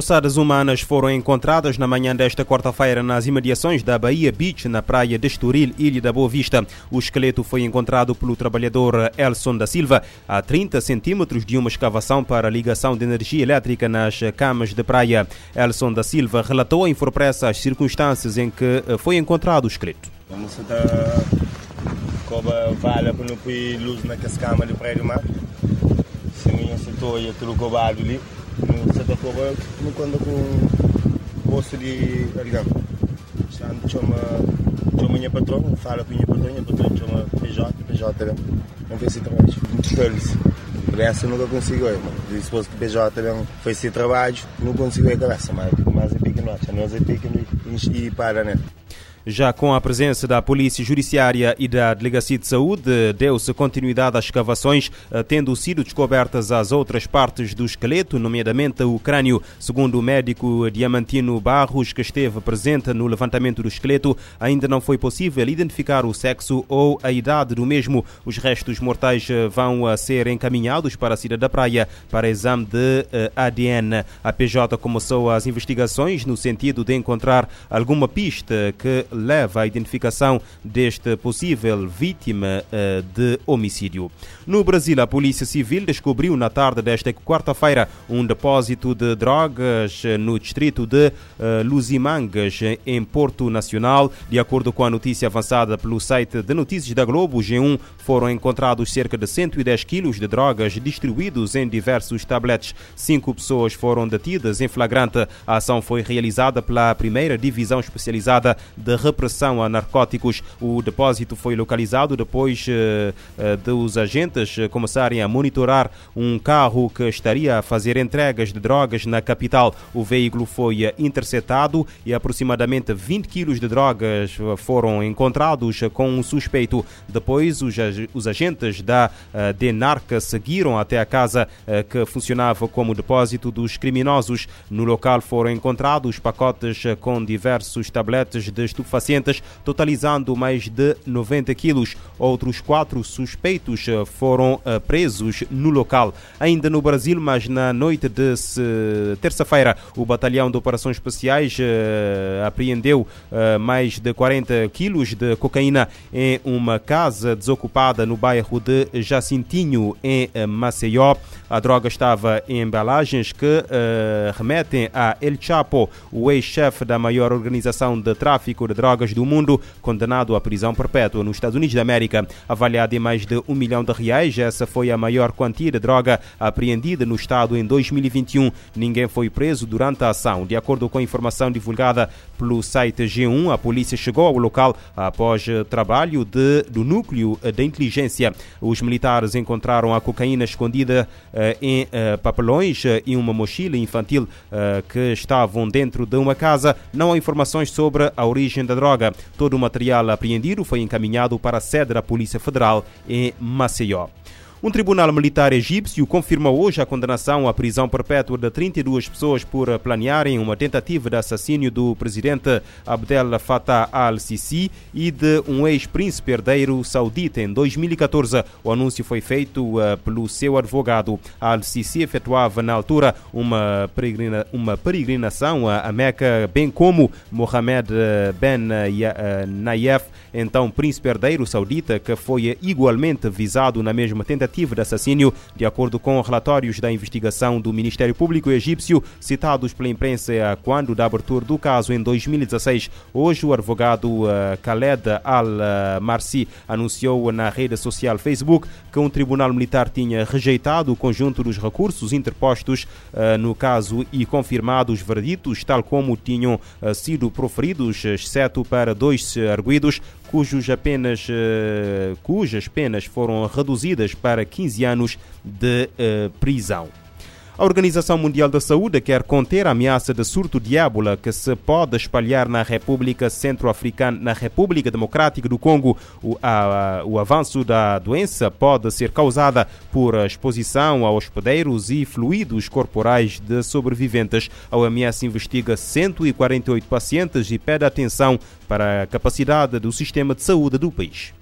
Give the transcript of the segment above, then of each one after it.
Ossadas humanas foram encontradas na manhã desta quarta-feira nas imediações da Bahia Beach, na praia de Estoril, Ilha da Boa Vista. O esqueleto foi encontrado pelo trabalhador Elson da Silva a 30 centímetros de uma escavação para ligação de energia elétrica nas camas de praia. Elson da Silva relatou à Infopressa as circunstâncias em que foi encontrado o esqueleto. Vamos Coba vale para não pôr luz na cascama de prédio mar. Se minha cobado ali. No conta com posto de arigam. Santo chama chama minha patrão, fala com minha patrão, minha patrão chama PJ, PJ, né? não fez esse trabalho. Muito feliz. Essa nunca consigo ir, mas se fosse que PJ também fez esse trabalho, não consigo ir a cabeça, mas, mas é pequeno, nós é pequeno e para, né? Já com a presença da Polícia Judiciária e da Delegacia de Saúde, deu-se continuidade às escavações, eh, tendo sido descobertas as outras partes do esqueleto, nomeadamente o crânio. Segundo o médico Diamantino Barros, que esteve presente no levantamento do esqueleto, ainda não foi possível identificar o sexo ou a idade do mesmo. Os restos mortais eh, vão a ser encaminhados para a cidade da Praia para exame de eh, ADN. A PJ começou as investigações no sentido de encontrar alguma pista que leva à identificação deste possível vítima uh, de homicídio. No Brasil, a Polícia Civil descobriu na tarde desta quarta-feira um depósito de drogas no distrito de uh, Luzimangas, em Porto Nacional. De acordo com a notícia avançada pelo site de notícias da Globo, G1, foram encontrados cerca de 110 quilos de drogas distribuídos em diversos tabletes. Cinco pessoas foram detidas em flagrante. A ação foi realizada pela primeira divisão especializada de repressão a narcóticos. O depósito foi localizado depois uh, uh, dos agentes começarem a monitorar um carro que estaria a fazer entregas de drogas na capital. O veículo foi interceptado e aproximadamente 20 quilos de drogas foram encontrados com um suspeito. Depois, os, agentes da Denarca seguiram até a casa que funcionava como depósito dos criminosos. No local foram encontrados pacotes com diversos tabletes de estupefacientes estupefacientes, totalizando mais de 90 quilos. Outros quatro suspeitos eh, foram eh, presos no local. Ainda no Brasil, mas na noite de terça-feira, o Batalhão de Operações Especiais eh, apreendeu mais de 40 quilos de cocaína em uma casa desocupada no bairro de Jacintinho, em Maceió. A droga estava em embalagens que uh, remetem a El Chapo, o ex-chefe da maior organização de tráfico de drogas do mundo, condenado à prisão perpétua nos Estados Unidos da América. Avaliada em mais de um milhão de reais, essa foi a maior quantia de droga apreendida no Estado em 2021. Ninguém foi preso durante a ação. De acordo com a informação divulgada pelo site G1, a polícia chegou ao local após trabalho de, do núcleo de inteligência. Os militares encontraram a cocaína escondida eh, em eh, papelões eh, e uma mochila infantil que estavam dentro de uma casa. Não há informações sobre a origem da droga. Todo o material apreendido foi encaminhado para a sede da Polícia Federal em Maceió. Um tribunal militar egípcio confirmou hoje a condenação à prisão perpétua de 32 pessoas por planearem uma tentativa de assassínio do presidente Abdel Fattah al-Sisi e de um ex-príncipe herdeiro saudita em 2014. O anúncio foi feito uh, pelo seu advogado. Al-Sisi efetuava na altura uma, peregrina, uma peregrinação a Meca, bem como Mohammed Ben Nayef, então príncipe herdeiro saudita, que foi igualmente visado na mesma tentativa tentativa de assassínio, de acordo com relatórios da investigação do Ministério Público egípcio, citados pela imprensa quando da abertura do caso em 2016. Hoje, o advogado uh, Khaled Al-Marsi anunciou na rede social Facebook que um tribunal militar tinha rejeitado o conjunto dos recursos interpostos uh, no caso e confirmado os verditos, tal como tinham uh, sido proferidos, exceto para dois arguídos, cujos apenas, uh, cujas penas foram reduzidas para 15 anos de uh, prisão. A Organização Mundial da Saúde quer conter a ameaça de surto de ébola que se pode espalhar na República Centro-Africana, na República Democrática do Congo. O, a, o avanço da doença pode ser causada por exposição a hospedeiros e fluidos corporais de sobreviventes. A OMS investiga 148 pacientes e pede atenção para a capacidade do sistema de saúde do país.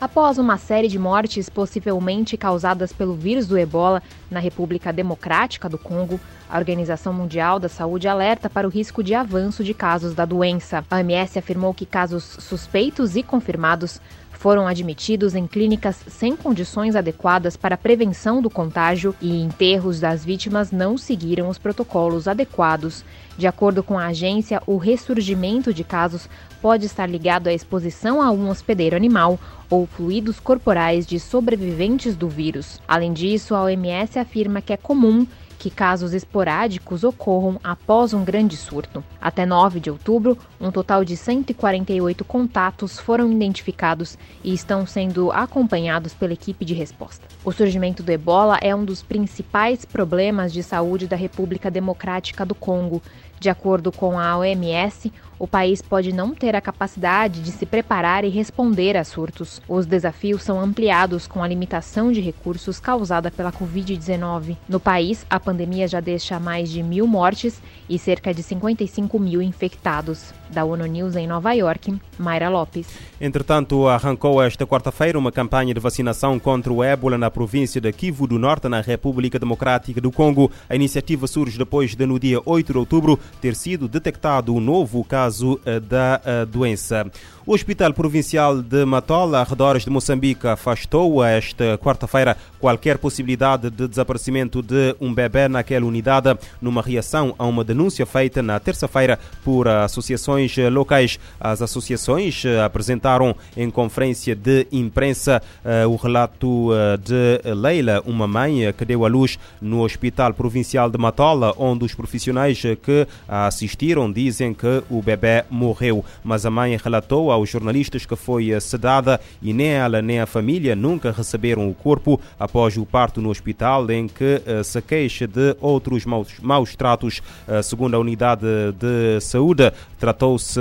Após uma série de mortes possivelmente causadas pelo vírus do ebola na República Democrática do Congo, a Organização Mundial da Saúde alerta para o risco de avanço de casos da doença. A OMS afirmou que casos suspeitos e confirmados foram admitidos em clínicas sem condições adequadas para prevenção do contágio e enterros das vítimas não seguiram os protocolos adequados. De acordo com a agência, o ressurgimento de casos pode estar ligado à exposição a um hospedeiro animal ou fluidos corporais de sobreviventes do vírus. Além disso, a OMS afirma que é comum que casos esporádicos ocorram após um grande surto. Até 9 de outubro, um total de 148 contatos foram identificados e estão sendo acompanhados pela equipe de resposta. O surgimento do ebola é um dos principais problemas de saúde da República Democrática do Congo. De acordo com a OMS, o país pode não ter a capacidade de se preparar e responder a surtos. Os desafios são ampliados com a limitação de recursos causada pela Covid-19. No país, a pandemia já deixa mais de mil mortes e cerca de 55 mil infectados. Da ONU News em Nova York, Mayra Lopes. Entretanto, arrancou esta quarta-feira uma campanha de vacinação contra o ébola na província de Kivu do Norte, na República Democrática do Congo. A iniciativa surge depois de, no dia 8 de outubro, ter sido detectado um novo caso eh, da eh, doença. O Hospital Provincial de Matola, arredores de Moçambique, afastou esta quarta-feira qualquer possibilidade de desaparecimento de um bebê naquela unidade, numa reação a uma denúncia feita na terça-feira por associações locais. As associações eh, apresentaram em conferência de imprensa o relato de Leila, uma mãe que deu à luz no Hospital Provincial de Matola, onde os profissionais que assistiram dizem que o bebê morreu, mas a mãe relatou aos jornalistas que foi sedada e nem ela nem a família nunca receberam o corpo após o parto no hospital, em que uh, se queixa de outros maus, maus tratos. Uh, segundo a unidade de saúde, tratou-se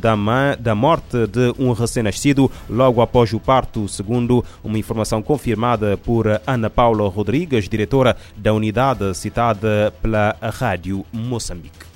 da, da morte de um recém-nascido logo após o parto, segundo uma informação confirmada por Ana Paula Rodrigues, diretora da unidade citada pela Rádio Moçambique.